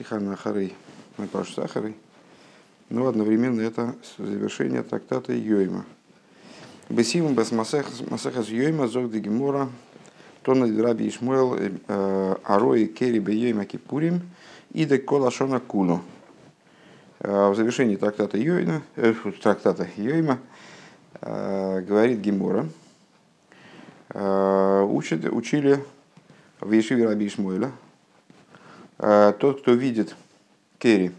Сихана Ахарей, Паш Сахарой, но одновременно это завершение трактата Йойма. Бесим бас масахас Йойма зог де тона Раби Ишмуэл э, Арои Кери Бейойма Кипурим и де Колашона Кулу. Э, в завершении трактата Йойма, э, трактата Йойма э, говорит Гемора, э, учат, учили в Ешиве Раби Ишмуэля, тот, кто видит Керри,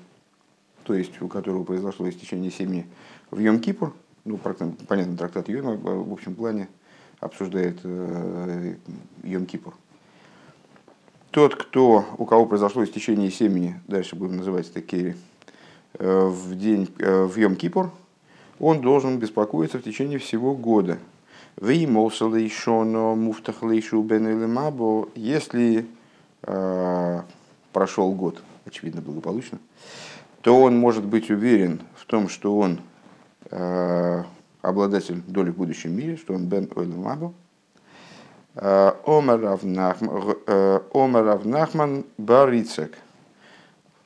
то есть у которого произошло истечение семьи в Йом-Кипур, ну, понятно, трактат Йома в общем плане обсуждает э, Йом-Кипур. Тот, кто, у кого произошло истечение семени, дальше будем называть это Керри, э, в день, э, в Йом-Кипур, он должен беспокоиться в течение всего года. Если прошел год, очевидно, благополучно, то он может быть уверен в том, что он э, обладатель доли в будущем мире, что он Бен Ойлемабу. Э, Омар Равнахман э, Барицек,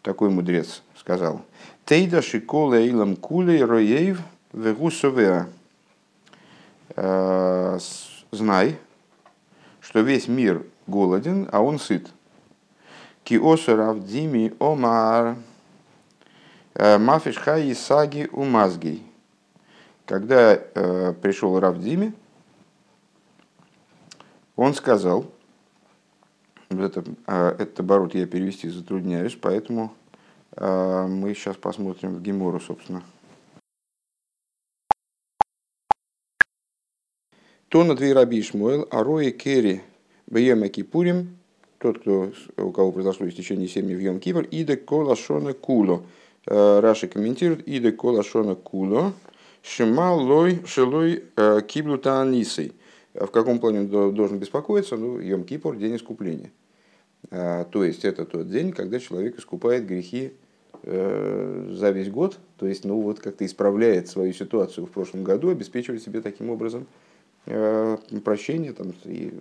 такой мудрец, сказал, Тейда шикола эйлам кулей роеев вегусовеа. Э, знай, что весь мир голоден, а он сыт. Киосу Равдими Омар Мафиш Хай Саги Умазгей. Когда э, пришел Равдими, он сказал, это, э, это оборот я перевести затрудняюсь, поэтому э, мы сейчас посмотрим в Гемору, собственно. То на две раби Ишмуэл, Арои Керри Бьема Кипурим, тот, кто, у кого произошло истечение семьи в Йом Кипр, иде кола шона куло. Э, Раши комментирует, иде кола шона куло, шима лой шелой э, киблу таанисой. В каком плане он должен беспокоиться? Ну, Йом Кипр – день искупления. Э, то есть, это тот день, когда человек искупает грехи за весь год, то есть, ну вот как-то исправляет свою ситуацию в прошлом году, обеспечивает себе таким образом прощение там, и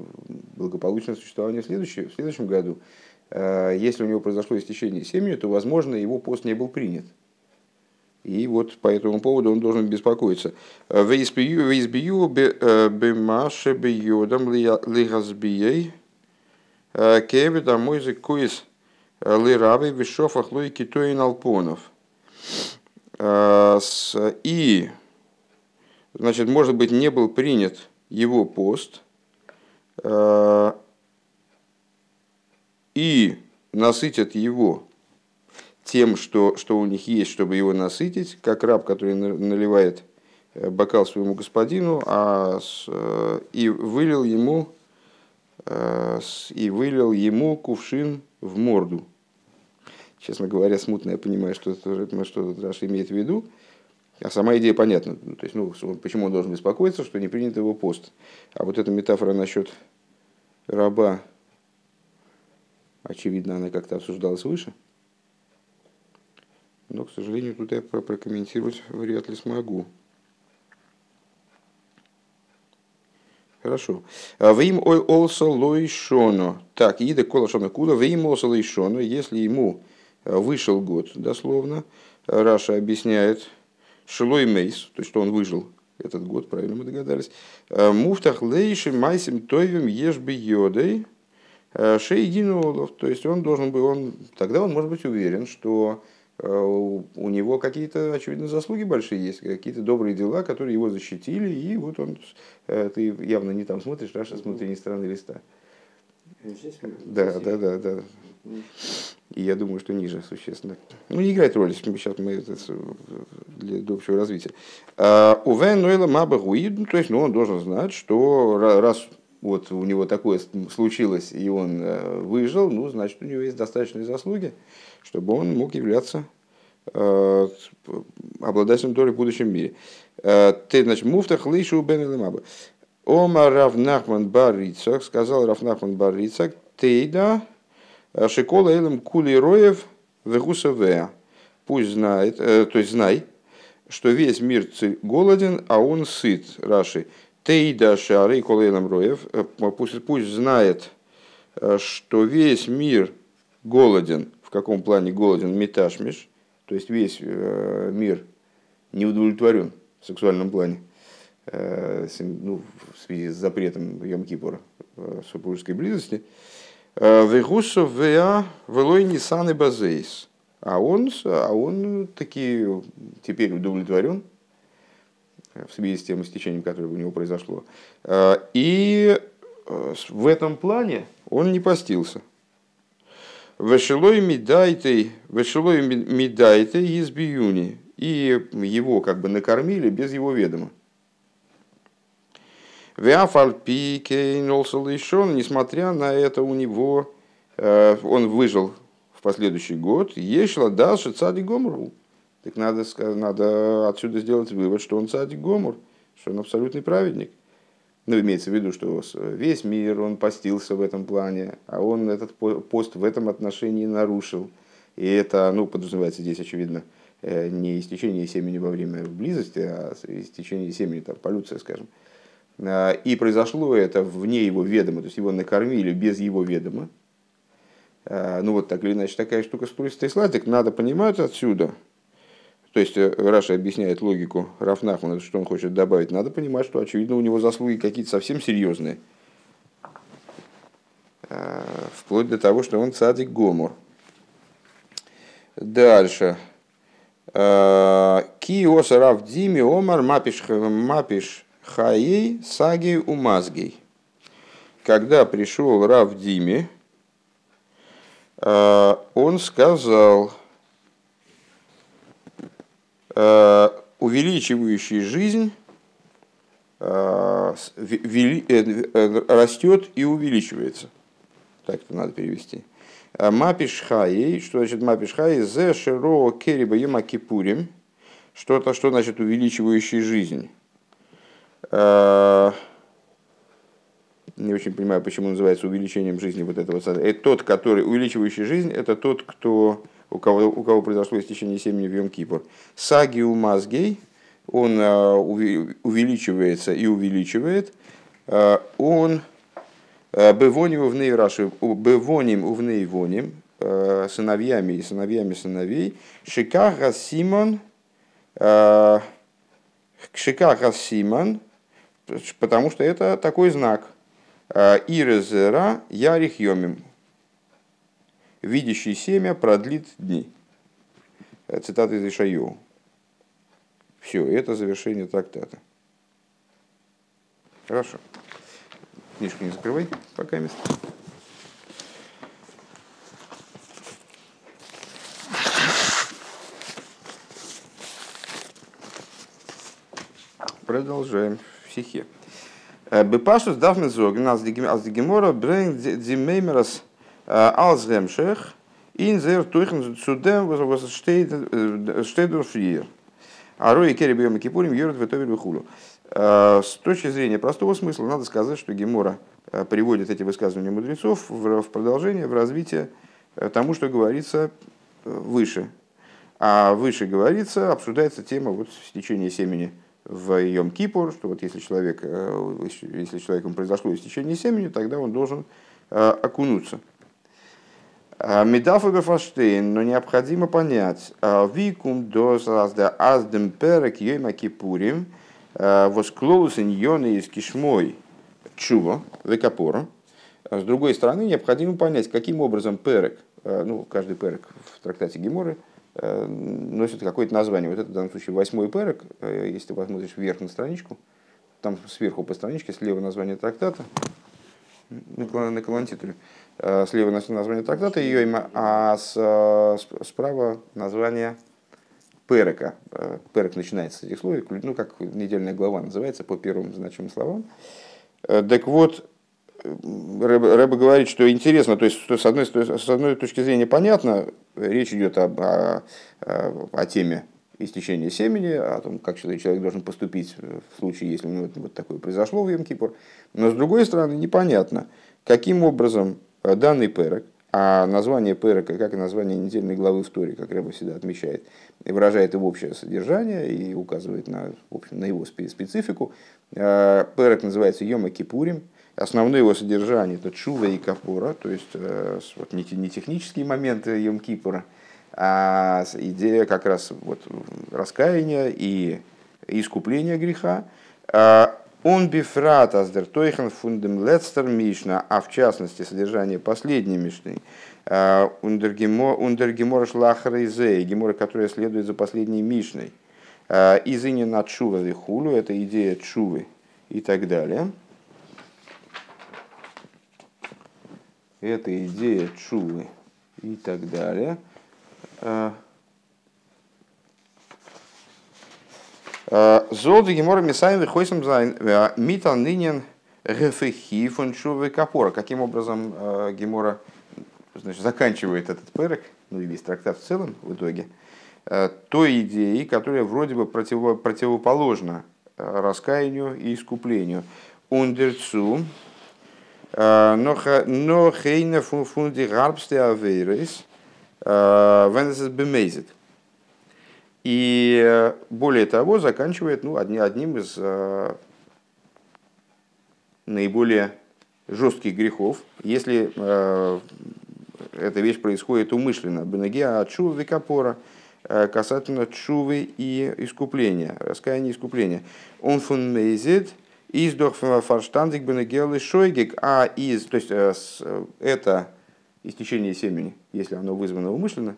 благополучное существование в, следующем, в следующем году. Э, если у него произошло истечение семьи, то, возможно, его пост не был принят. И вот по этому поводу он должен беспокоиться. Вейсбию бемаше куис лирабы вишофах лойки тоин алпонов. Э, и, значит, может быть, не был принят его пост э, и насытят его тем, что, что у них есть, чтобы его насытить, как раб, который наливает э, бокал своему господину, а с, э, и вылил ему и вылил ему кувшин в морду. Честно говоря, смутно я понимаю, что, что Раша имеет в виду. А сама идея понятна. Ну, то есть, ну, почему он должен беспокоиться, что не принят его пост. А вот эта метафора насчет раба, очевидно, она как-то обсуждалась выше. Но, к сожалению, тут я прокомментировать вряд ли смогу. Хорошо. Вим олса лойшоно. Так, ида колашона кула. Вим олса лойшоно. Если ему э, вышел год, дословно, Раши объясняет, שלא מת, то есть что он выжил этот год, правильно мы догадались. Э, מובטח לו שמעשים טובים יש בידו э, שהגינו עליו. То есть он должен был, он, тогда он может быть уверен, что э, у него какие-то, очевидно, заслуги большие есть, какие-то добрые дела, которые его защитили, и вот он, ты явно не там смотришь, Раши с внутренней стороны листа. Да, да, да, да. И я думаю, что ниже существенно. Ну, не играет роли, сейчас мы это для общего развития. А, Увен Нойла Маба ну, то есть ну, он должен знать, что раз вот у него такое случилось, и он э, выжил, ну, значит, у него есть достаточные заслуги, чтобы он мог являться э, обладателем доли в будущем мире. Э, ты, значит, муфтах лишу бен маба. Ома Равнахман Барицак, сказал Равнахман Барицак, Тейда Шикола Элем Кули Роев Вегусавеа. Пусть знает, э, то есть знай, что весь мир голоден, а он сыт. Раши. Тейда Шары Кола Элем Роев. Пусть, пусть знает, э, что весь мир голоден. В каком плане голоден меташмиш, то есть весь мир не удовлетворен в сексуальном плане, ну, в связи с запретом Йом-Кипура супружеской близости, Вегусов Веа Велой Нисан и Базейс. А он, а он таки теперь удовлетворен в связи с тем истечением, которое у него произошло. И в этом плане он не постился. Вешелой медайтой, вешелой медайтой из биюни. И его как бы накормили без его ведома. Виафальпикейнолсалейшон, несмотря на это, у него э, он выжил в последующий год. יש לדעת שצדיק גמור הוא. Так надо, надо отсюда сделать вывод, что он צדיק גמור, что он абсолютный праведник. Ну, имеется в виду, что весь мир, он постился в этом плане, а он этот пост в этом отношении нарушил. И это, ну, подразумевается здесь, очевидно, э, не истечение семени во время близости, а истечение семени, там, полюция, скажем. А, и произошло это вне его ведома, то есть его накормили без его ведома. А, ну вот так или иначе такая штука с так надо понимать отсюда. То есть э, Раша объясняет логику Рафнахмана, что он хочет добавить. Надо понимать, что очевидно у него заслуги какие-то совсем серьезные. Вплоть до того, что он цадик Гомор. Дальше. Киос Равдими Омар Мапиш Мапиш Хаей Саги Умазгей. Когда пришел Рав Диме, э, он сказал, э, увеличивающий жизнь э, растет и увеличивается. Так это надо перевести. Мапиш Хаей, что значит Мапиш Хаей? Зе Широ Кериба Юма Кипурим. Что-то, что значит увеличивающий жизнь. Э, не очень понимаю, почему называется увеличением жизни вот этого. Это тот, который увеличивающий жизнь, это тот, кто, у, кого, у кого произошло истечение семени в Йом-Кипур. Сагиу мазгей, он э, увеличивается и увеличивает, э, он бевоним увней раши, бевоним увней воним, сыновьями и сыновьями сыновей, шикаха симон, шикаха симон, потому что это такой знак. «А, Ирезера ярих йомим. Видящий семя продлит дни. Э, цитата из Ишайоу. Все, это завершение трактата. Хорошо. Книжку не закрывай, пока место. Продолжаем психе. Э, Бепашус дафмен зоген als die Gemora brengt die memers als remschech in zeer tuichen zu dem was was steht steht door vier. А Рой Керри Бьем Кипурим Йорд Ветовер Вихулу. С точки зрения простого смысла надо сказать, что Гемора э, приводит эти высказывания мудрецов в продолжение, в развитие э, тому, что говорится выше. А выше говорится, обсуждается тема вот стечения семени в Йом Кипур, что вот если, человек, э, если человеком произошло истечение семени, тогда он должен э, окунуться. А, Медафа Бефаштейн, но необходимо понять, а, викум до аздем перек йойма кипурим, э, восклоусен йоны из кишмой чува, векапора. С другой стороны, необходимо понять, каким образом перек, ну, каждый перек в трактате Геморы – Э, носит какое-то название. Вот это в данном случае восьмой перек. Э, если ты посмотришь вверх на страничку, там сверху по страничке слева название трактата, на колонтитуле. Э, слева название трактата ее имя, а справа название перека. Перек начинается с этих слов, ну как недельная глава называется по первым значимым словам. Так вот, Рэба, говорит, что интересно, то есть с одной, с одной точки зрения понятно, речь идет об, о, о теме истечения семени, о том, как человек должен поступить в случае, если у него вот такое произошло в Йом-Кипур. Но с другой стороны, непонятно, каким образом данный перек, а название перека, как и название недельной главы в Торе, как Рэба всегда отмечает, выражает его общее содержание и указывает на, в общем, на его специфику. Перек называется Йома Кипурим – основное его содержание это чува и капора, то есть вот не, технические моменты Йом-Кипура, а идея как раз вот раскаяния и искупления греха. Он бифрат аздер тойхен фундем лецтер мишна, а в частности содержание последней мишны, ундергемор шлахар изей, гемора, которая следует за последней мишной, изыни на чува вихулю, это идея чувы и так далее. Это идея чувы и так далее. Золото Гемора Мисаем Вихойсом Зайн Митал Нинен Гефехи фон Шувы Капора. Каким образом э, Гемора значит, заканчивает этот перек, ну и весь трактат в целом в итоге, той идеей, которая вроде бы противо, противоположна раскаянию и искуплению. Ундерцу, но хейна фунди гарбсте аверис, венесес бемейзит. И более того, заканчивает ну, одним из наиболее жестких грехов, если э, эта вещь происходит умышленно. Бенегия от шувы викапора касательно чувы и искупления, раскаяния и искупления. Он фун мейзит, издох фарштандик бенегелы шойгик, а из, то есть это истечение семени, если оно вызвано умышленно,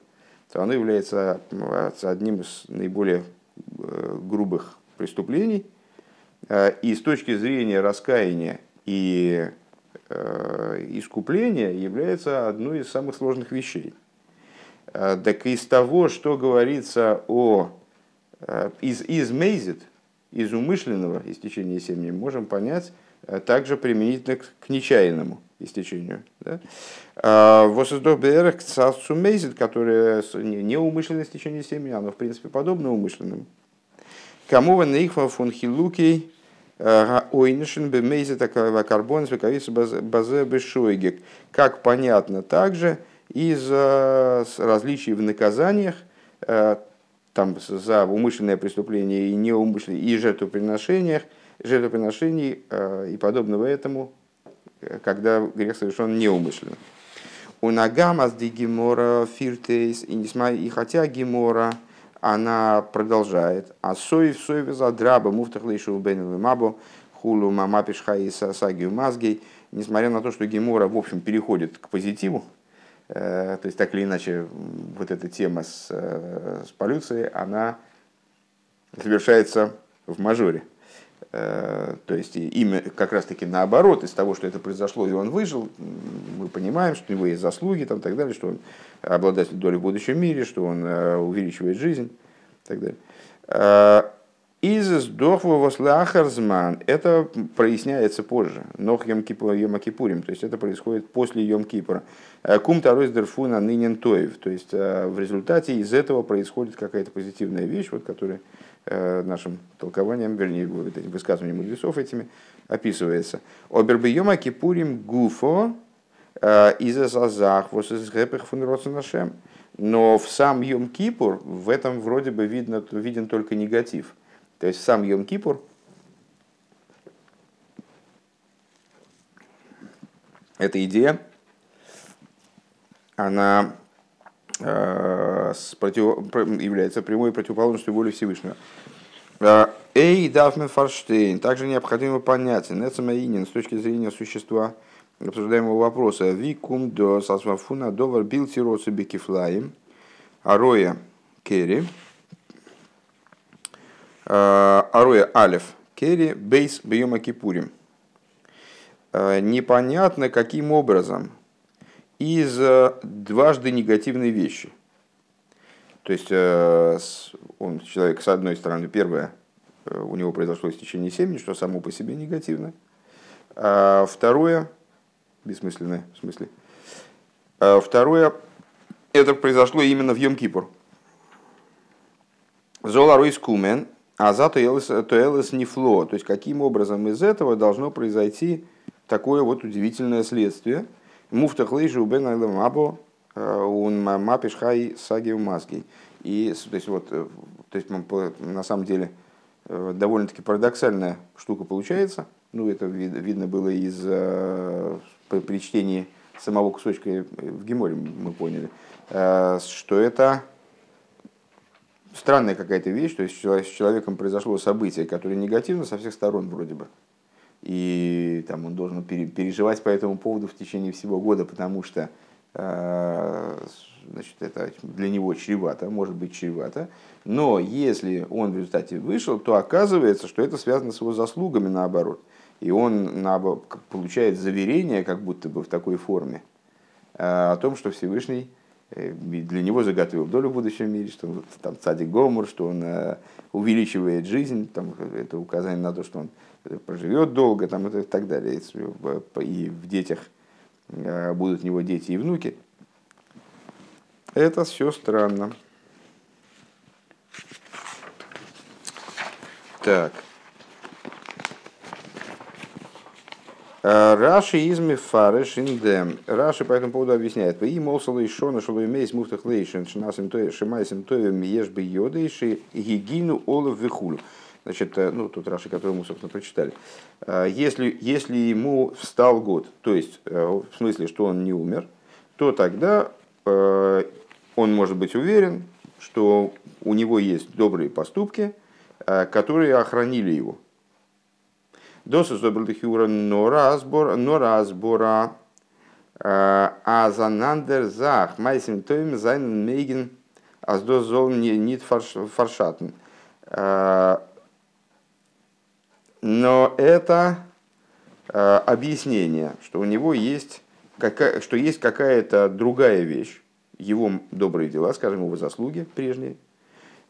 то оно является одним из наиболее э, грубых преступлений. Э, и с точки зрения раскаяния и э, искупления является одной из самых сложных вещей. Так из того, что говорится о из, из мейзит, из умышленного истечения семени, можем понять также применительно к, к нечаянному истечению. Да? А, Воссоздох БР сумейзит, которое неумышленное истечение семени, оно в принципе подобно умышленному. Кому вы нейхва фун хилукей а, ойнишин бемейзит карбон свековица базе бешойгек. Как понятно также из а, различий в наказаниях, там за умышленное преступление и неумышленное, и жертвоприношениях, жертвоприношений и подобного этому когда грех совершен неумышленно. У нагамас ди гемора фиртейс, и хотя гемора, она продолжает, а сой в сой за драба муфтах лейшу бен мабо хулу мамапиш хаиса сагию мазгей, несмотря на то, что гемора, в общем, переходит к позитиву, э, то есть так или иначе вот эта тема с, э, с полюцией, она совершается в мажоре. Э, то есть имя как раз-таки наоборот, из того, что это произошло, и он выжил, мы понимаем, что у него есть заслуги там, и так далее, что он обладатель доли в будущем мире, что он э, увеличивает жизнь и так далее. Э, из сдохва вослахарзман это проясняется позже. Нох Йом Кипурим, то есть это происходит после Йом Кипура. Кум таройс дерфуна нынен тоев. То есть в результате из этого происходит какая-то позитивная вещь, вот, которая Э, нашим толкованием, вернее, вот этим высказыванием мудрецов этими описывается. Обербиема кипурим гуфо э, из азах вот из фун. Но в сам Йом Кипур в этом вроде бы видно, виден только негатив. То есть сам Йом Кипур эта идея, она Э, против, является прямой противоположностью воли Всевышнего. Э, Эй, Дафмен Фарштейн. Также необходимо понять, Нецамаинин с точки зрения существа обсуждаемого вопроса. Викум до сасвафуна довар бил тироцу бекифлаем. Ароя керри. Э, Ароя алев керри бейс бьема кипурим. Непонятно, каким образом из э, дважды негативной вещи. То есть э, он, человек, с одной стороны, первое, э, у него произошло истечение семени, что само по себе негативно. А второе, бессмысленное в смысле, а второе, это произошло именно в Йом-Кипур. Золаройс кумен, а за элес нефло. То есть, каким образом из этого должно произойти такое вот удивительное следствие – Муфтах лейжи у бен або он мапиш хай саги маски. И то есть, вот, то есть, на самом деле, довольно-таки парадоксальная штука получается. ну это видно было из при чтении самого кусочка в Геморе, мы поняли, что это странная какая-то вещь, то есть с человеком произошло событие, которое негативно со всех сторон вроде бы. И там он должен переживать по этому поводу в течение всего года, потому что э, значит, это для него чревато, может быть чревато. Но если он в результате вышел, то оказывается, что это связано с его заслугами наоборот. И он получает заверение, как будто бы в такой форме, э, о том, что Всевышний для него заготовил долю в будущем мире, что он там цадик Гомор, что он э, увеличивает жизнь, там, это указание на то, что он проживет долго там, и так далее. И в детях э, будут у него дети и внуки. Это все странно. Так. Раши из Мефареш индем. Раши по этому поводу объясняет. И молсала и шона шалу имеет муфтах лейшин шинасим то шимайсим тоем еш бы йодейши гигину олов вихулю. Значит, э, ну, тут Раши, который мы, собственно, прочитали. Э, если, если ему встал год, то есть, э, в смысле, что он не умер, то тогда он может быть уверен, что у него есть добрые поступки, которые охранили его. Досус добрдыхюра норазбора, норазбора, а занандер зах, майсим тоим зайн мейген, аз до зол нит фаршатен. Но это объяснение, что у него есть, какая, что есть какая-то другая вещь, его добрые дела, скажем, его заслуги прежние,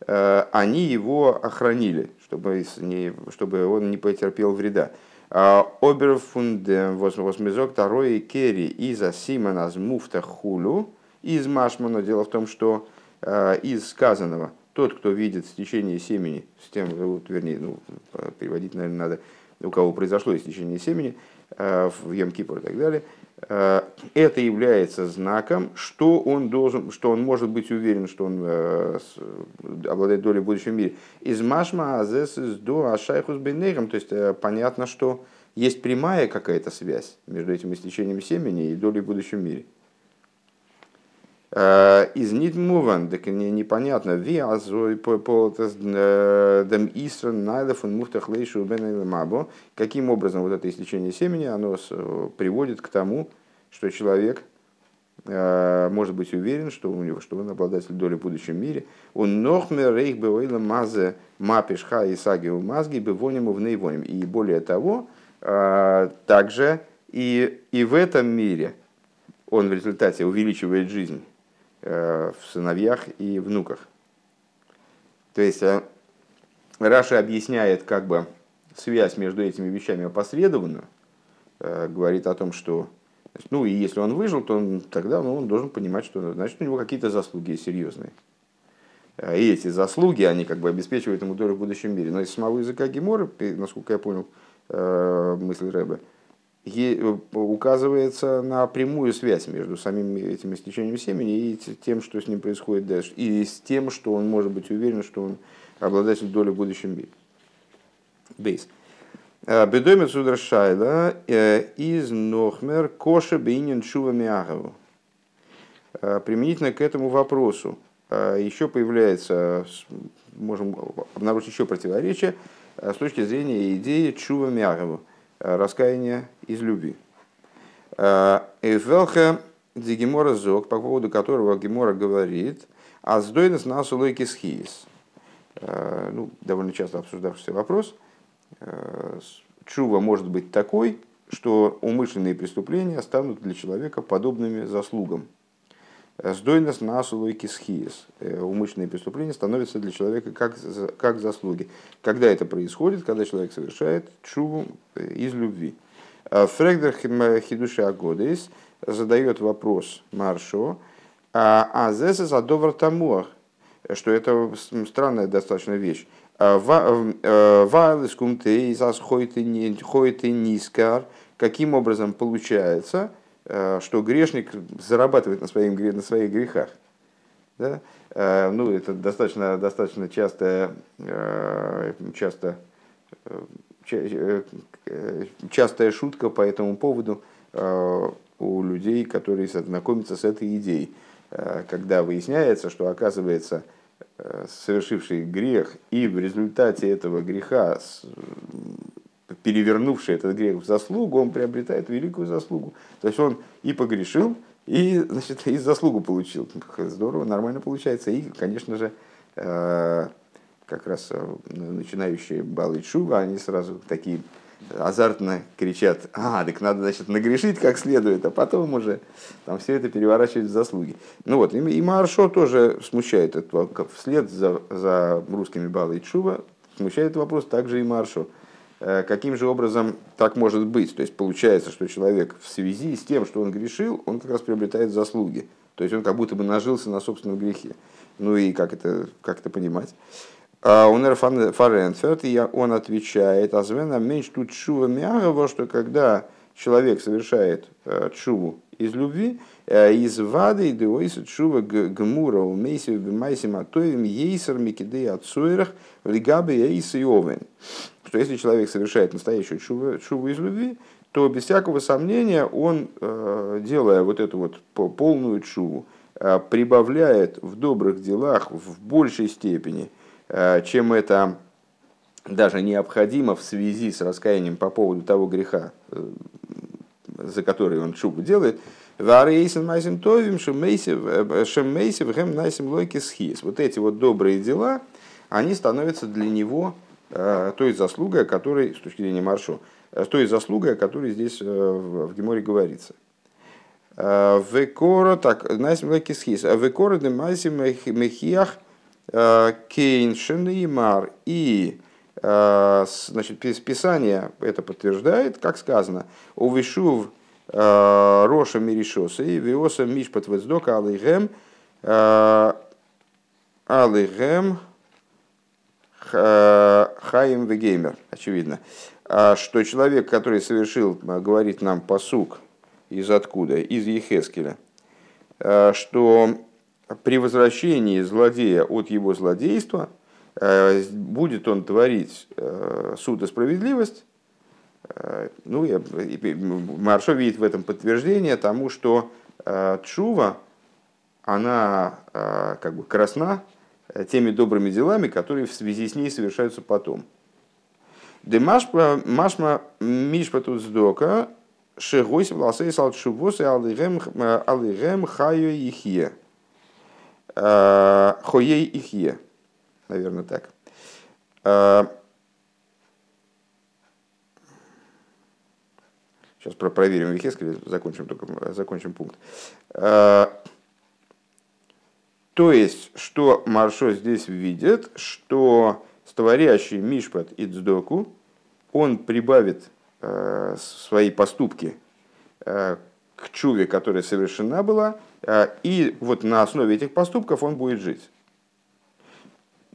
они его охранили чтобы, не, чтобы он не потерпел вреда. А, Оберфунде возмезок второй керри из Симона муфта хулю из Машмана. Дело в том, что а, из сказанного тот, кто видит стечение семени, с тем, вот, вернее, ну, переводить, наверное, надо, у кого произошло истечение семени а, в Йом-Кипр и так далее – Э, это является знаком, что он должен, что он может быть уверен, что он э, обладает долей в будущем мире. Из машма азес из до ашайхус бенейром, то есть э, понятно, что есть прямая какая-то связь между этим истечением семени и долей в будущем мире. Из нитмуван, так непонятно, ви азой по дем истран найдов он муфтах лейшу бен Каким образом вот это истечение семени, оно приводит к тому, что человек может быть уверен, что у него, что он обладатель доли в будущем мире. Он нохмер рейх бевойла мазе мапишха и саги у мазги бевоним в нейвоним. И более того, также и, и в этом мире он в результате увеличивает жизнь Э, в сыновьях и внуках. То есть э, Раша объясняет как бы связь между этими вещами опосредованную, э, говорит о том, что ну и если он выжил, то он, тогда ну, он должен понимать, что значит у него какие-то заслуги серьезные. И эти заслуги, они как бы обеспечивают ему долю в будущем мире. Но из самого языка Гемора, насколько я понял мысль Рэбе, Э, указывается на прямую связь между самим этим истечением семени и тем, что с ним происходит дальше, и с тем, что он может быть уверен, что он обладатель доли в будущем мире. Бейс. Э, Бедомец Удрашайла э, из Нохмер Коша Бейнин Шува Миагову. Применительно к этому вопросу еще появляется, можем обнаружить еще противоречие с точки зрения идеи Чува Миагову Э, раскаяние из любви. Э, Эйфелха Дигемора Зог, по поводу которого Гемора говорит, а сдойнес нас улойки схиис. Э, ну, довольно часто обсуждавшийся вопрос. Чува может быть такой, что умышленные преступления станут для человека подобными заслугам. Сдойнес насулой кисхиес. Умышленные преступления становятся для человека как, как заслуги. Когда это происходит? Когда человек совершает чуву э, из любви. А Фрегдер Хидуши Агодис задает вопрос Маршо, а зеса задовар тамуах, что это странная достаточно вещь. А э, Вайлес кумтей зас хойты нискар. Каким образом получается, Э, что грешник зарабатывает на, своим, на своих грехах. Да? Э, ну, это достаточно, достаточно часто, э, часто частая шутка по этому поводу у людей, которые знакомятся с этой идеей. Когда выясняется, что оказывается совершивший грех и в результате этого греха перевернувший этот грех в заслугу, он приобретает великую заслугу. То есть он и погрешил, и, значит, и заслугу получил. Здорово, нормально получается. И, конечно же, э, как раз э, начинающие баллы Шува, они сразу такие азартно кричат, а, так надо, значит, нагрешить как следует, а потом уже там все это переворачивать в заслуги. Ну вот, и, Маршо тоже смущает это, вслед за, за русскими Балы Чува, смущает этот вопрос также и Маршо. Э, каким же образом так может быть? То есть получается, что человек в связи с тем, что он грешил, он как раз приобретает заслуги. То есть он как будто бы нажился на собственном грехе. Ну и как это, как это понимать? А он Фаренферт, и он отвечает, а звена меньше тут шува мягого, что когда человек совершает э, чуву из любви, из вады, деойса чува гмура, умейси, бимайси матоевим, ейсер, микидей, отцуэрах, лигабе, ейсы и овен. Что если человек совершает настоящую шуву, шуву из любви, то без всякого сомнения он, э, делая вот эту вот полную шуву, э, прибавляет в добрых делах в большей степени, э, чем это даже необходимо в связи с раскаянием по поводу того греха, за который он шубу делает, вот эти вот добрые дела, они становятся для него Э, той заслугой, о которой, с точки зрения Маршу, э, той заслугой, о которой здесь э, в Геморе говорится. Векора, так, найсим лакисхис, векора де майсим мехиях кейншен и. И значит, Писание это подтверждает, как сказано, увешув роша миришоса и виоса мишпат вездока алейгем алейгем Хаим Вегеймер, очевидно, а что человек, который совершил, а, говорит нам посук из откуда? Из Ехескеля, что при возвращении злодея от его злодейства будет он творить суд и справедливость, ну, я, Маршо видит в этом подтверждение тому, что Чува, она как бы красна Э, теми добрыми делами, которые в связи с ней совершаются потом. Демашма мишпа тут сдока шегойс власей салчувос и алигем э, хайо ихе. Э, хоей ихе. Наверное, так. Сейчас проверим Вихескеле, закончим, только, закончим пункт. То есть, что Маршо здесь видит, что створящий Мишпат и Цдоку, он прибавит э, свои поступки э, к чуве, которая совершена была, э, и вот на основе этих поступков он будет жить.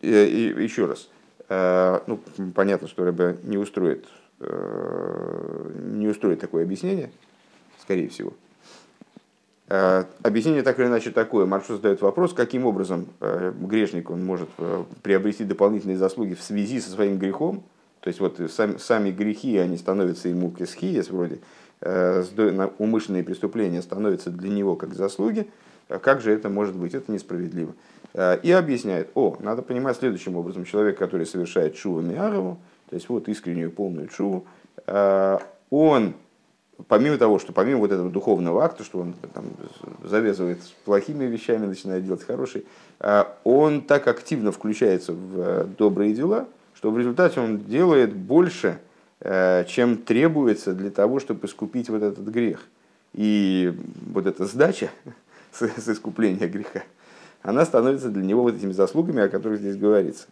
И, и, еще раз, э, ну, понятно, что Рэбе не устроит, э, не устроит такое объяснение, скорее всего. Э, объяснение так или иначе такое. Маршрут задает вопрос, каким образом э, грешник он может э, приобрести дополнительные заслуги в связи со своим грехом. То есть вот сами, сами грехи, они становятся ему кесхиес вроде, умышленные преступления становятся для него как заслуги. Как же это может быть? Это несправедливо. И объясняет, о, надо понимать следующим образом. Человек, который совершает шуву миарову, то есть вот искреннюю полную шуву, он помимо того, что помимо вот этого духовного акта, что он там, завязывает с плохими вещами, начинает делать хорошие, а, он так активно включается в э, добрые дела, что в результате он делает больше, э, чем требуется для того, чтобы искупить вот этот грех. И вот эта сдача с искупления греха, она становится для него вот этими заслугами, о которых здесь говорится.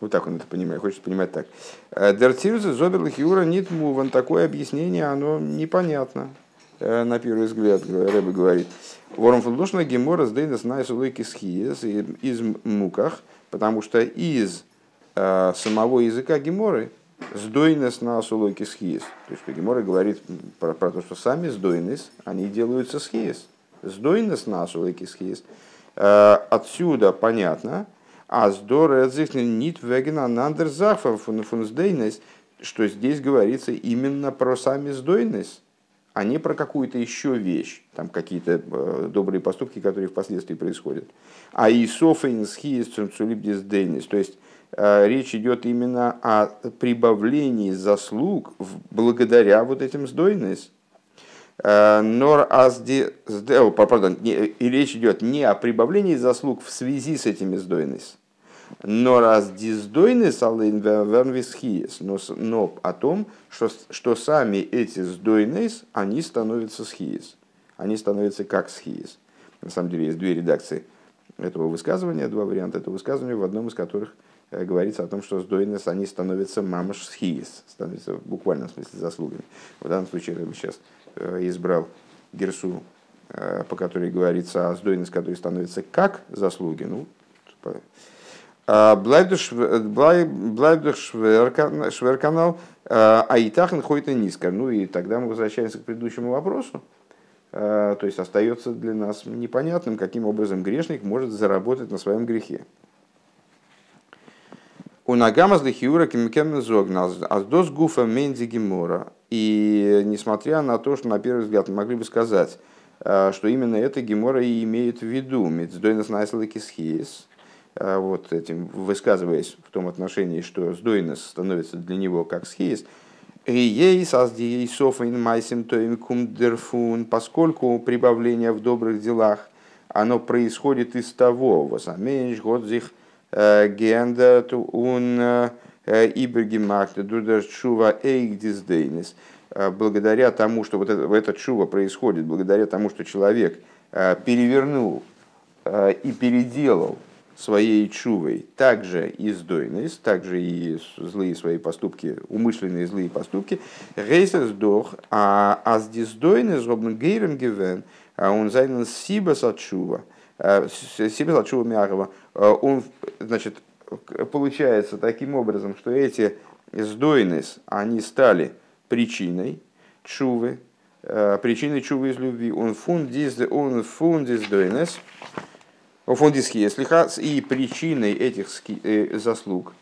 Вот так он это понимает, хочет понимать так. Э, Дертирза Зоберлих Юра Нитмуван, такое объяснение, оно непонятно, э, на первый взгляд, Рэбе говорит. Вором фундошна гемора сдейнес найсулыки схиес из муках, потому что из э, самого языка геморы сдойнес на сулойки схиес. То есть, что гемора говорит про, про то, что сами сдойнес, они делаются схиес. Сдойнес на сулойки схиес. Отсюда понятно, а здорово нит вегена нандер захфа фунсдейнес, что здесь говорится именно про сами сдойность, а не про какую-то еще вещь, там какие-то э, добрые поступки, которые впоследствии происходят. А и софейнсхиес цумцулибдис то есть э, речь идет именно о прибавлении заслуг благодаря вот этим сдойность. Э, нор азди, пардон, и речь идет не о прибавлении заслуг в связи с этими сдойность, но раз диздойны салын вернвисхиес, но о том, что, что сами эти сдойнейс, они становятся схиес. Они становятся как схиес. На самом деле есть две редакции этого высказывания, два варианта этого высказывания, в одном из которых э, говорится о том, что сдойнес, они становятся мамаш схиес, становятся в буквальном смысле заслугами. В данном случае бы сейчас э, избрал Герсу, э, по которой говорится о сдойнес, который становится как заслуги. Ну, Блайбдуш Шверканал, Аитахен ходит и низко. Ну и тогда мы возвращаемся к предыдущему вопросу. А, то есть остается для нас непонятным, каким образом грешник может заработать на своем грехе. У Нагамас Лехиура Кимкен Зогнал, Аздос Гуфа Менди Гемора. И несмотря на то, что на первый взгляд мы могли бы сказать, а, что именно это Гемора и имеет в виду, Мецдойнас Найслакисхиес, а, вот этим высказываясь в том отношении, что сдойнес становится для него как схиес, поскольку прибавление в добрых делах, оно происходит из того, годзих э, гендерт ун э, ибергемакте дудерчува эйгдиздейнес, э, благодаря тому, что вот это, этот чува происходит, благодаря тому, что человек перевернул и переделал своей чувой также и сдойность, также и злые свои поступки, умышленные злые поступки, рейсер сдох, а аз диздойный зробен гейрем гивен, он зайнен сибас от чува, сибас от чува мягова, а, он, значит, получается таким образом, что эти сдойность, они стали причиной чувы, причиной чувы из любви. Он фундис, он фундис дойнес, фондисхия слиха и причиной этих э, заслуг.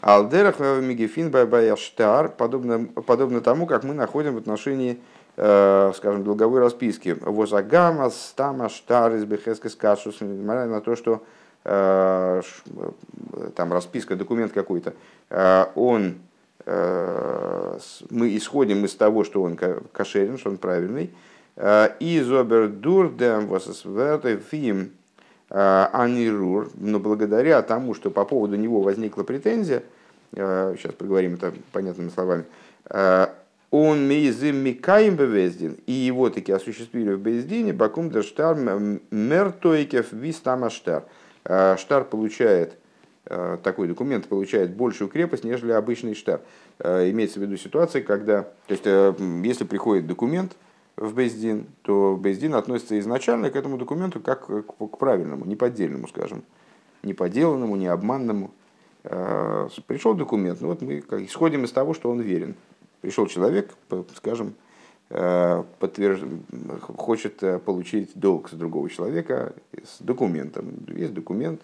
Алдерах мегефин штар подобно, подобно тому, как мы находим в отношении, э, скажем, долговой расписки. Возагама стама штар из бехескес кашус, на то, что э, там расписка, документ какой-то, он мы исходим из того, что он кошерен, что он правильный. И зобер дурдем фим Э, Анирур, но благодаря тому, что по поводу него возникла претензия, э, сейчас поговорим это понятными словами, э, он мейзим микаем бевездин, и его таки осуществили в Бездине, бакум штар мертойкев вистамаштар. Штар получает, такой документ получает большую крепость, нежели обычный штар. Имеется в виду ситуация, когда, то есть, если приходит документ, в Бейздин, то Бейздин относится изначально к этому документу как к правильному, не поддельному, скажем, не поделанному, не обманному. А, пришел документ, ну вот мы исходим из того, что он верен. Пришел человек, скажем, а, подтверж... хочет а, получить долг с другого человека с документом. Есть документ,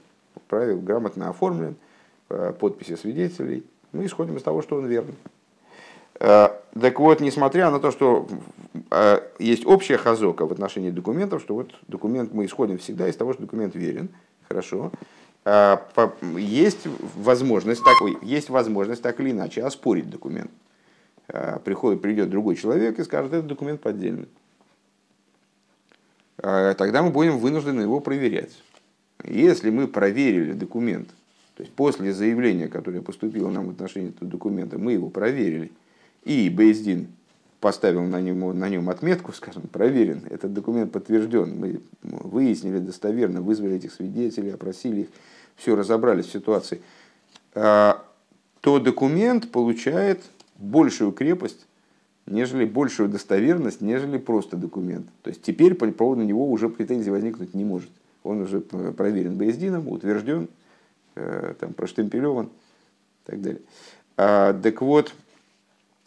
правил грамотно оформлен, подписи свидетелей. Мы исходим из того, что он верен. Так вот, несмотря на то, что э, есть общая хазока в отношении документов, что вот документ мы исходим всегда из того, что документ верен, хорошо, есть возможность, такой, есть возможность так или иначе оспорить документ. А, приходит, придет другой человек и скажет, этот документ поддельный. А, тогда мы будем вынуждены его проверять. Если мы проверили документ, то есть после заявления, которое поступило нам в отношении этого документа, мы его проверили, и Бейздин поставил на нем, на нем отметку, скажем, проверен, этот документ подтвержден, мы выяснили достоверно, вызвали этих свидетелей, опросили их, все разобрались в ситуации, а, то документ получает большую крепость, нежели большую достоверность, нежели просто документ. То есть теперь по поводу него уже претензий возникнуть не может. Он уже проверен Бейздином, утвержден, э, там, проштемпелеван и так далее. А, так вот,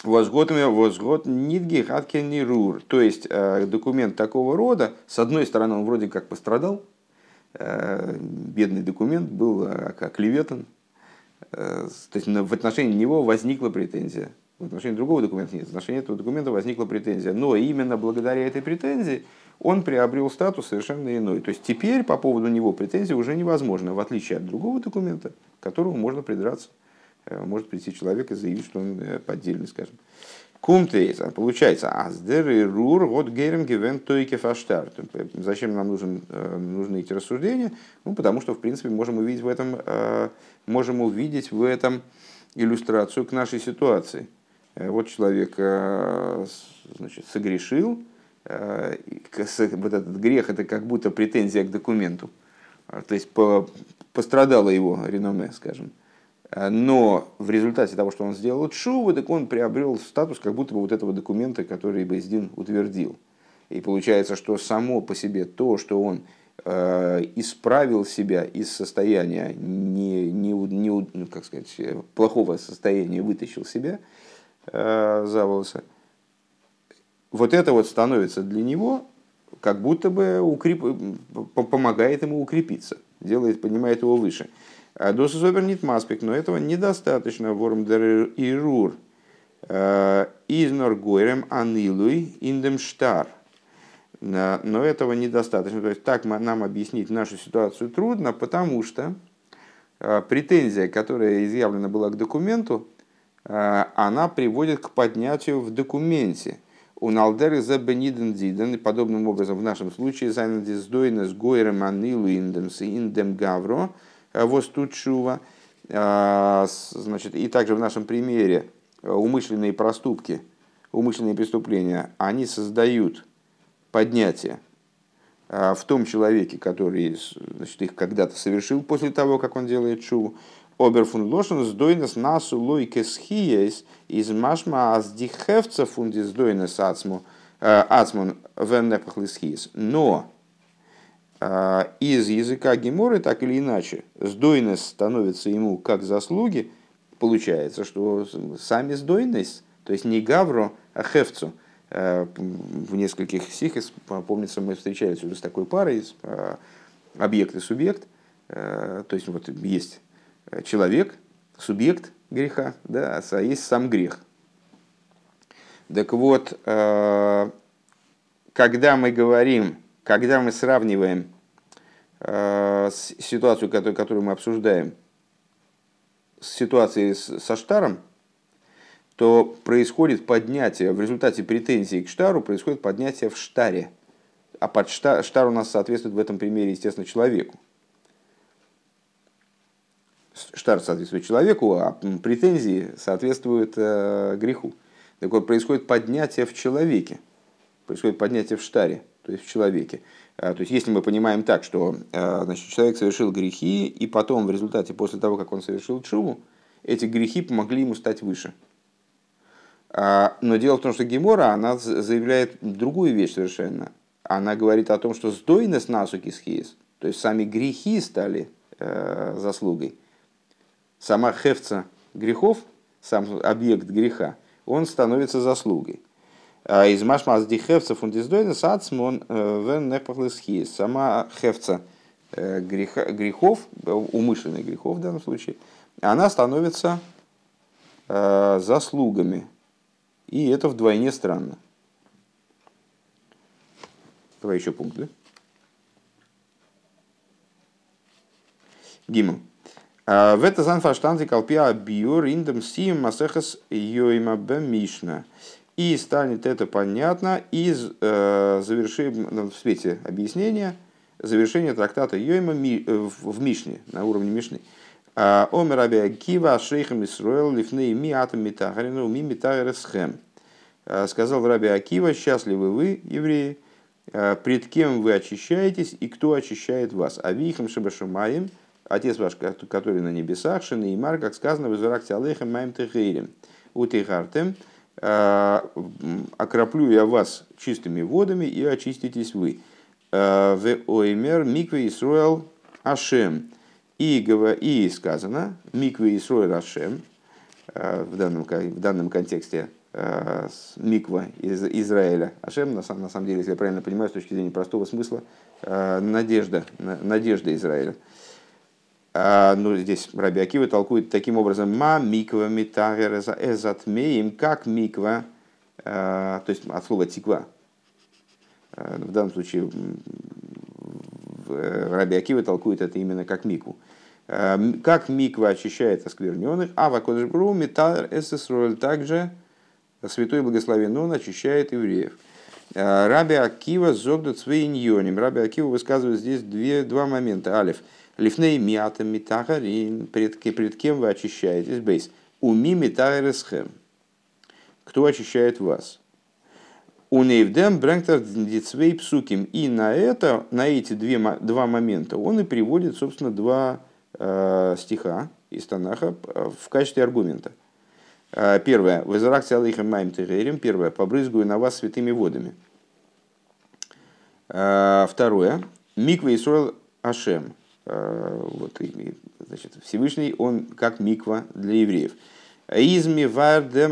Возгодами возгод нидги хаткенирур. То есть э, документ такого рода, с одной стороны, он вроде как пострадал, э, бедный документ был оклеветан, то есть в отношении него возникла претензия. В отношении другого документа нет. В отношении этого документа возникла претензия. Но именно благодаря этой претензии он приобрел статус совершенно иной. То есть теперь по поводу него претензии уже невозможно, в отличие от другого документа, к которому можно придраться. Э, может прийти человек и заявить, что он э, поддельный, скажем. Кумтейс, получается, аздер и рур вот герем гивен тойке фаштар. Зачем нам нужен, э, нужны эти рассуждения? Ну, потому что, в принципе, можем увидеть в этом, можем увидеть в этом иллюстрацию к нашей ситуации. Вот человек значит, согрешил, вот этот грех это как будто претензия к документу. То есть пострадало его реноме, скажем. Э, но в результате того, что он сделал чуву, так он приобрел статус как будто бы вот этого документа, который Бездин утвердил. И получается, что само по себе то, что он э, исправил себя из состояния не, не, не, ну, как сказать, плохого состояния, вытащил себя э, за волосы, вот это вот становится для него как будто бы укреп... помогает ему укрепиться, делает, поднимает его выше. А Доса Собер нет маспик, но этого недостаточно. Вормдер Ирур. Э, Изнор Гойрем Анилуй Индем Штар. Но этого недостаточно. То есть так нам объяснить нашу ситуацию трудно, потому что э, претензия, которая изъявлена была к документу, э, она приводит к поднятию в документе. У Налдеры за Бениден Диден, подобным образом в нашем случае, Зайнадис Дойнес Гойрем Анилу Индемс Индем Гавро – Востучува. А, значит, и также в нашем примере э, умышленные проступки, умышленные преступления, они создают поднятие в том человеке, который значит, их когда-то совершил после того, как он делает шуву. Оберфун лошен сдойнес насу лойке схиес из машма аз дихевца фундис сдойнес ацму э, ацмун веннепахлисхиес. Но а, из языка Геморы, так или иначе, сдойность становится ему как заслуги, получается, что сами сдойность, то есть не Гавро, а Хевцу, а, в нескольких стихах, помнится, мы встречались уже с такой парой, объект и субъект, то есть вот есть человек, субъект греха, да, а есть сам грех. Так вот, когда мы говорим, когда мы сравниваем Э, ситуацию, которую, мы обсуждаем, с ситуацией со Штаром, то происходит поднятие, в результате претензий к Штару происходит поднятие в Штаре. А под Штар, Штар у нас соответствует в этом примере, естественно, человеку. Штар соответствует человеку, а претензии соответствуют э, греху. Так вот, происходит поднятие в человеке. Происходит поднятие в Штаре, то есть в человеке. А, то есть, если мы понимаем так, что а, значит, человек совершил грехи, и потом в результате, после того, как он совершил чуву, эти грехи помогли ему стать выше. А, но дело в том, что Гемора, она заявляет другую вещь совершенно. Она говорит о том, что сдойнес насуки схиес, то есть сами грехи стали э, заслугой. Сама хевца грехов, сам объект греха, он становится заслугой. А из машмас ди хевца фундиздойна сацмон э, вен непахлесхи. Сама хевца э, греха, грехов, умышленных грехов в данном случае, она становится э, заслугами. И это вдвойне странно. Давай еще пункт, да? Гимл. В это занфаштанзи колпия биор индем сим масехас йойма бемишна. И станет это понятно из э, завершения, ну, в свете объяснения, завершения трактата Йойма э, в Мишне, на уровне Мишны. А, Омер Аби Акива Шейхам Исруэл Лифней Ми Атом Митахарину Ми Митахаресхем. Сказал Раби Акива, счастливы вы, евреи, пред кем вы очищаетесь и кто очищает вас. А вихам шабашумаем, отец ваш, который на небесах, Шины и Мар, как сказано, в Изракте Алейхам Маем Техейрем. Утихартем, Э, окроплю я вас чистыми водами и очиститесь вы. Э, в оймер микве Исруэл Ашем. И, и сказано, микве Исруэл Ашем, э, в данном, в данном контексте миква из Израиля. Ашем, на самом, на самом деле, если я правильно понимаю, с точки зрения простого смысла, надежда, надежда Израиля. А, ну, здесь Раби Акива толкует таким образом, ма миква митагер эзатмеем, как миква, а, то есть от слова тиква. А, в данном случае Раби Акива толкует это именно как микву. Как миква очищает оскверненных, а вакодышбру метар эсэсроль также святой благословен он очищает евреев. Раби Акива зогдут свейньоним. Раби Акива высказывает здесь две, два момента. Алиф – Лифней миата митахарин, перед, перед кем вы очищаетесь? Бейс. Уми митахаресхем. Кто очищает вас? У Нейвдем Брэнктер Дицвей Псуким. И на это, на эти две, два момента он и приводит, собственно, два э, стиха из Танаха э, в качестве аргумента. Э, первое. Везаракция алейхам маем терерим. Первое. Побрызгаю на вас святыми водами. Э, второе. Миква Исруэл Ашем. Э, вот, и, значит, Всевышний, он как миква для евреев. Изми вардем.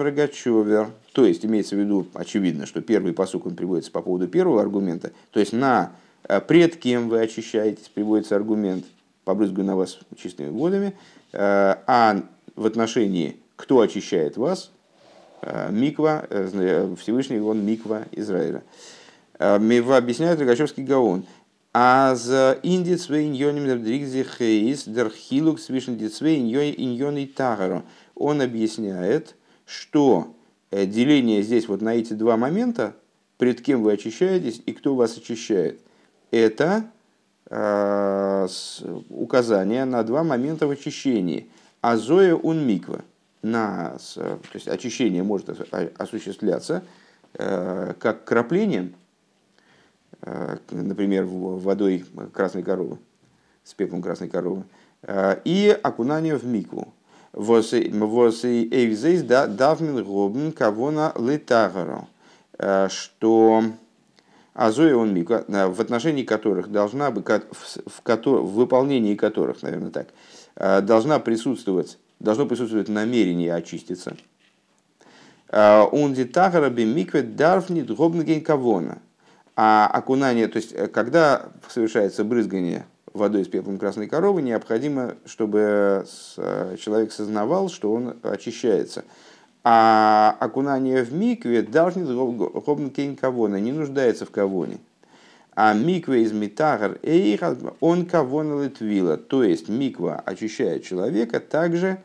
То есть, имеется в виду, очевидно, что первый посук он приводится по поводу первого аргумента. То есть, на э, пред кем вы очищаетесь, приводится аргумент, побрызгаю на вас чистыми водами. Э, а в отношении, кто очищает вас, миква, Всевышний, он миква Израиля. Мива объясняет Рогачевский Гаон. А за индицвей иньоним дригзи хейс дерхилук свишен дицвей иньони тагару. Он объясняет, что э, деление здесь вот на эти два момента, пред кем вы очищаетесь и кто вас очищает, это э, указание на два момента в очищении. Азоя ун миква. На, то есть очищение может осуществляться э, как краплением, Э, например, водой красной коровы, с пеплом красной коровы, э, и окунание в микву. Воз эйвзейс давмин гобн кавона литагаро, э, что Азоя он миква, в отношении которых должна быть, в, в выполнении которых, наверное, так, должна присутствовать, должно присутствовать намерение очиститься. Он дитагара бимикве дарфнит гобнген кавона – а окунание, то есть э, когда совершается брызгание водой с пеплом красной коровы, необходимо, чтобы э, человек сознавал, что он очищается. А окунание в микве должен кейн кавона, не нуждается в кавоне. А миква из митагар он кавона литвила. То есть миква очищает человека также,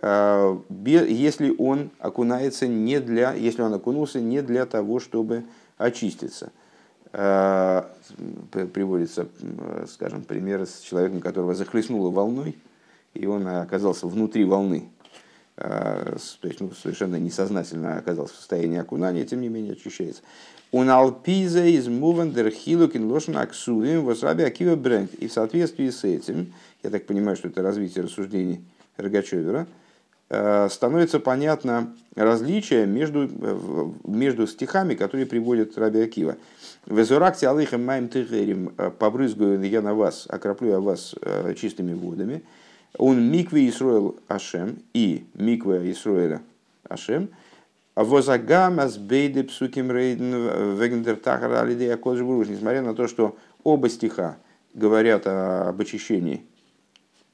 э, если он окунается не для, если он окунулся не для того, чтобы очиститься. Э, приводится, скажем, пример с человеком, которого захлестнуло волной, и он оказался внутри волны. Э, то есть ну, совершенно несознательно оказался в состоянии окунания, тем не менее очищается. Он алпиза из мувандер хилукин лошен аксувим восраби акива бренд. И в соответствии с этим, я так понимаю, что это развитие рассуждений Рогачевера, Э, становится понятно различие между, э, между стихами, которые приводит Раби Акива. «Везуракти алейхам маем тыгерим» э, «побрызгаю я на вас, окроплю я вас чистыми водами». Он микве Исруэл Ашем и микве Исруэля Ашем. Возагам азбейде псуким рейден вегендер тахара алидея Несмотря на то, что оба стиха говорят об очищении,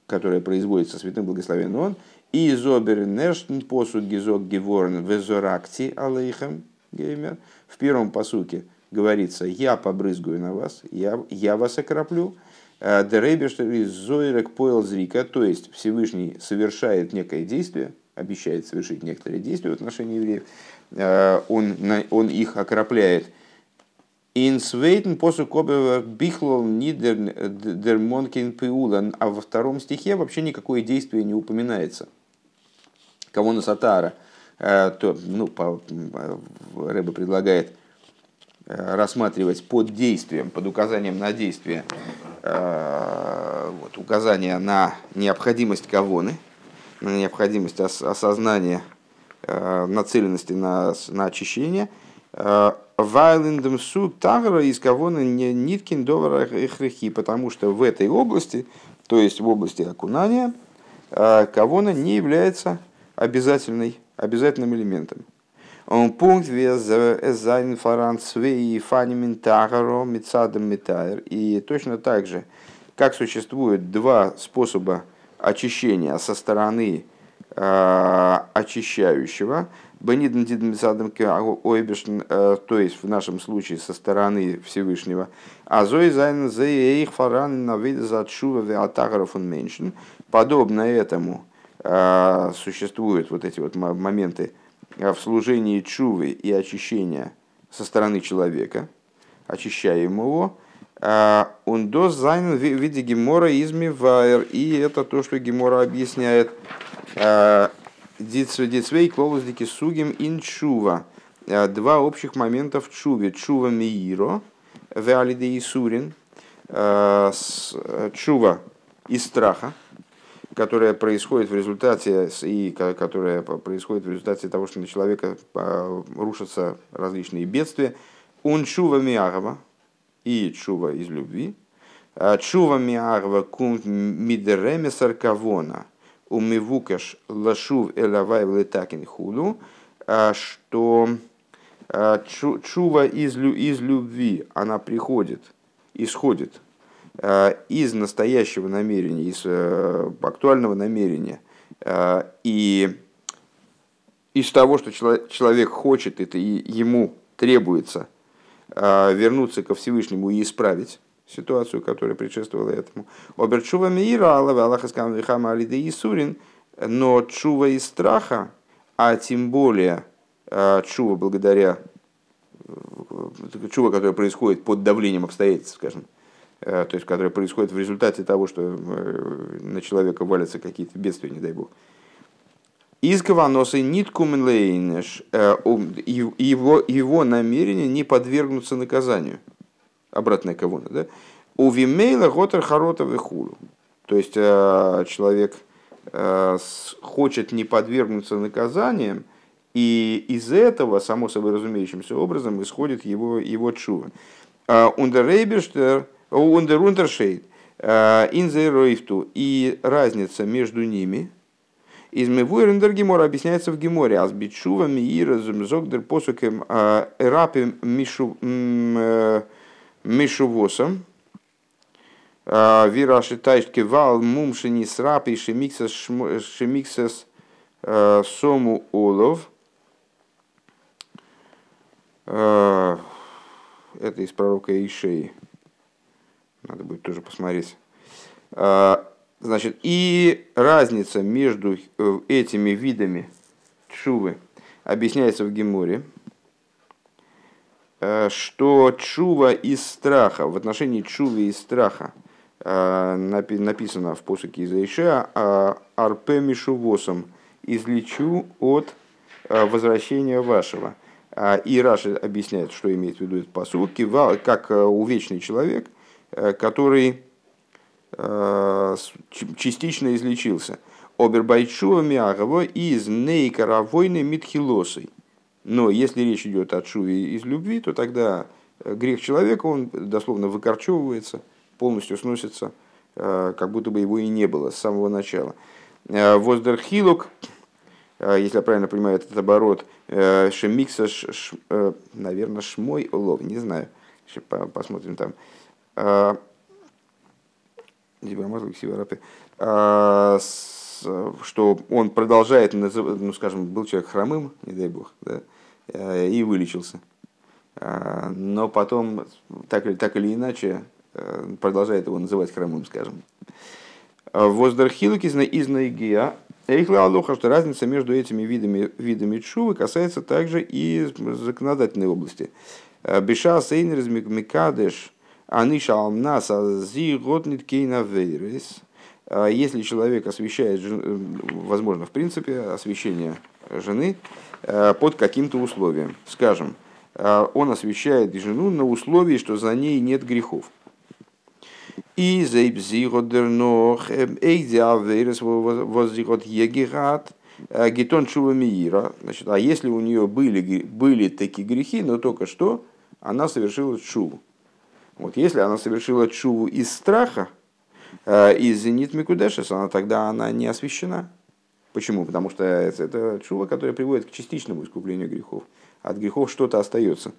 которое производится святым благословенным он, и зобер нерштн посуд гизок геворн везоракти алейхем геймер. В первом посуке говорится, я побрызгаю на вас, я, я вас окроплю. Э, Зойрек поел зрика, то есть Всевышний совершает некое действие, обещает совершить некоторые действия в отношении евреев, э, он, он их окропляет. Инсвейтен посу кобевер бихлол нидер дермонкин пиулан, а во втором стихе вообще никакое действие не упоминается кого на Сатара, э, то, ну, по, Рэба предлагает э, рассматривать под действием, под указанием на действие, э, вот, указание на необходимость кавоны, на необходимость осознания нацеленности на, на очищение. Вайлендем суд тагра из кавона ниткин довара хрехи, потому что в этой области, то есть в области окунания, кавона не является обязательный, обязательным элементом. Он пункт зайн фаран свей фанимин тагаро мицадом митайр. И точно так же, как существует два способа очищения со стороны э, очищающего, то есть в нашем случае со стороны Всевышнего, а зоизайн их фаран на вид за чува атагаров меньшин, подобно этому существуют вот эти вот моменты в служении чувы и очищения со стороны человека, очищаем его, он до зайн в виде гемора изми вайер. И это то, что гемора объясняет. Дицвей клолоздики сугим инчува. Два общих момента в чуве. Чува мииро, веалиде и сурин. Чува из страха, которая происходит в результате и которая происходит в результате того, что на человека рушатся различные бедствия. Он чува миарова, и чува из любви. А чува миарва кум мидереме саркавона умивукаш лашув элавай летакин худу, а что а, чува из, из любви, она приходит, исходит из настоящего намерения, из э, актуального намерения, и из того, что человек хочет, это ему требуется – вернуться ко Всевышнему и исправить ситуацию, которая предшествовала этому. Оберчува мира, Аллах Искам Вихама Алиде Исурин, но чува из страха, а тем более чува благодаря э, чува, которая происходит под давлением обстоятельств, скажем, э, то есть которая происходит в результате того, что э, на человека валятся какие-то бедствия, не дай бог, из Каваноса ниткуменлейнеш, э, его, его намерение не подвергнуться наказанию. Обратная кавона, да? У Вимейла Готер Харотов и Хулу. То есть э, человек э, хочет не подвергнуться наказаниям, и из этого, само собой разумеющимся образом, исходит его, его чува. Ундеррейберштер, ундерунтершейд, инзейройфту. И разница между ними – из Мевуэрендер Гемора объясняется в Геморе. Аз бичува миира зогдер посукем а, эрапи э, мишувосом. А, Вираши тайшки вал мумшини срапи шемиксас э, сому олов. Э, это из пророка Ишеи. Надо будет тоже посмотреть. Значит, и разница между э, этими видами чувы объясняется в Геморе, э, что чува из страха, в отношении чувы из страха, э, написано в посоке из Иша, арпе мишувосом, излечу от возвращения вашего. И Раша объясняет, что имеет в виду этот посук, как увечный человек, который Э, частично излечился. Обербайчува мягова из нейкара войны митхилосой. Но если речь идет о чуве из любви, то тогда э, грех человека, он дословно выкорчевывается, полностью сносится, э, как будто бы его и не было с самого начала. Воздерхилук, если я правильно понимаю этот оборот, шемикса, наверное, шмой улов, не знаю, посмотрим там что он продолжает, ну, скажем, был человек хромым, не дай бог, да, э, и вылечился. А, но потом, так, или так или иначе, э, продолжает его называть хромым, скажем. Воздерхилок из Наигия, Эйхла Алоха, что разница между этими видами, видами чувы касается также и законодательной области. Э, Биша Сейнер Микадеш Аниша алмнаса зи годнит кейна вейрес. А если человек освещает, э, возможно, в принципе, освещение жены э, под каким-то условием. Скажем, э, он освещает жену на условии, что за ней нет грехов. И зейбзиродернох эйдиаверес воззирод егерат гетон чува миира. Значит, а если у нее были, были такие грехи, но только что она совершила чуву. Вот если она совершила чуву из страха, э, из зенит Микудешес, она тогда она не освящена. Почему? Потому что это чува, которая приводит к частичному искуплению грехов. От грехов что-то остается.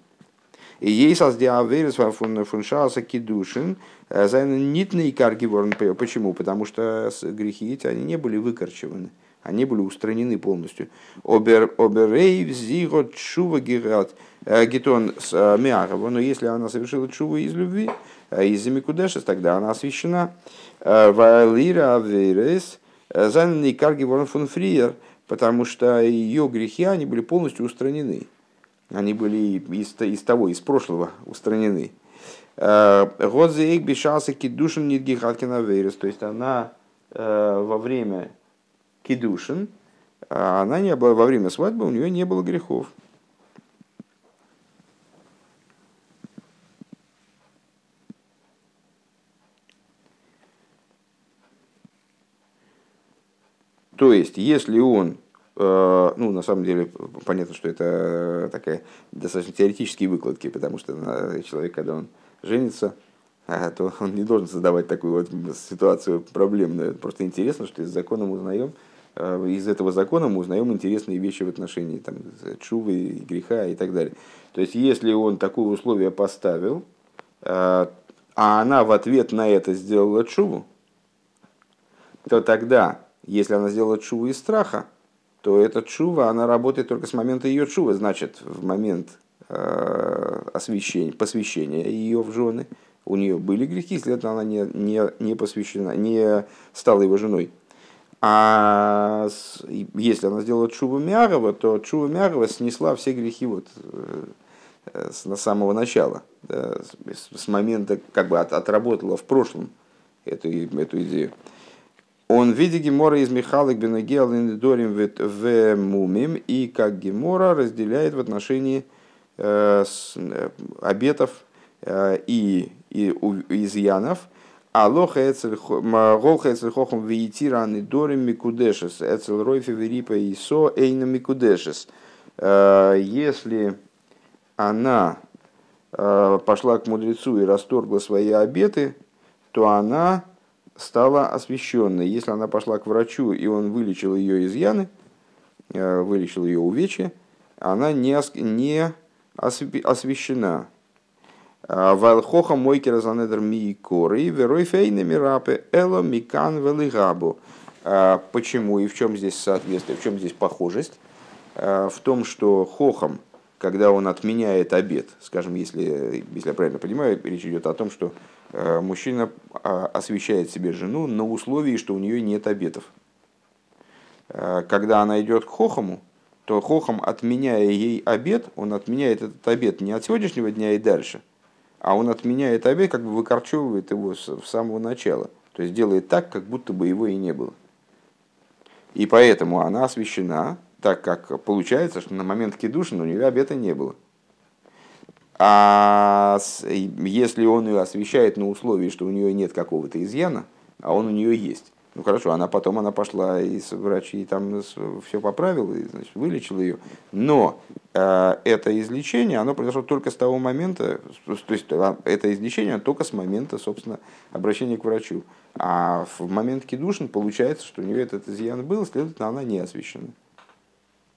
И ей создиаверис фун шаса кидушин, зайн нитный каргиворн. Почему? Потому что грехи эти, они не были выкорчеваны они были устранены полностью. Оберей взиго чува гират гетон с мярова, но если она совершила чуву из любви, из-за Микудеша, тогда она освящена. Вайлира аверес занятый карги фон фриер, потому что ее грехи, они были полностью устранены. Они были из, из того, из прошлого устранены. Годзе эйк бешался кидушин нидгихаткина верес, то есть она во время кидушин, а она не была во время свадьбы, у нее не было грехов. То есть, если он, э, ну, на самом деле, понятно, что это такая достаточно теоретические выкладки, потому что человек, когда он женится, то он не должен создавать такую вот ситуацию проблемную. Просто интересно, что из закона мы узнаем, из этого закона мы узнаем интересные вещи в отношении там, чувы, греха и так далее. То есть, если он такое условие поставил, э, а она в ответ на это сделала чуву, то тогда, если она сделала чуву из страха, то эта чува, она работает только с момента ее чувы, значит, в момент э, освящения, посвящения ее в жены, у нее были грехи, следовательно, она не, не, не посвящена, не стала его женой. А если она сделала Чува Мярова, то Чува Мярова снесла все грехи вот э, с, самого начала, да, с, момента, как бы от, отработала в прошлом эту, эту идею. Он в виде Гемора из Михалок Бенагел Дорим в Мумим и как Гемора разделяет в отношении э, с, э, обетов э, и, и изъянов – Алоха эцель хохом виитираны дорим микудешес, эцель ройфи верипа и со эйна микудешес. Э, если она э, пошла к мудрецу и расторгла свои обеты, то она стала освященной. Если она пошла к врачу, и он вылечил ее изъяны, э, вылечил ее увечья, она не, не освящена. Вайлхоха мойки разанедер ми коры, верой фейна мирапе, эло микан велигабу. А, почему и в чем здесь соответствие, в чем здесь похожесть? А, в том, что хохом, когда он отменяет обед, скажем, если, если я правильно понимаю, речь идет о том, что а, мужчина освещает себе жену на условии, что у нее нет обетов. Когда она идет к хохому, то хохом, отменяя ей обед, он отменяет этот обед не от сегодняшнего дня и дальше – а он отменяет обед, как бы выкорчевывает его с, самого начала. То есть делает так, как будто бы его и не было. И поэтому она освящена, так как получается, что на момент кедушина у нее обета не было. А если он ее освещает на условии, что у нее нет какого-то изъяна, а он у нее есть, ну хорошо, она потом она пошла и врачи там все поправила, и, значит, вылечила ее. Но э, это излечение, оно произошло только с того момента, то есть а, это излечение только с момента, собственно, обращения к врачу. А в момент кидушин получается, что у нее этот изъян был, следовательно, она не освящена.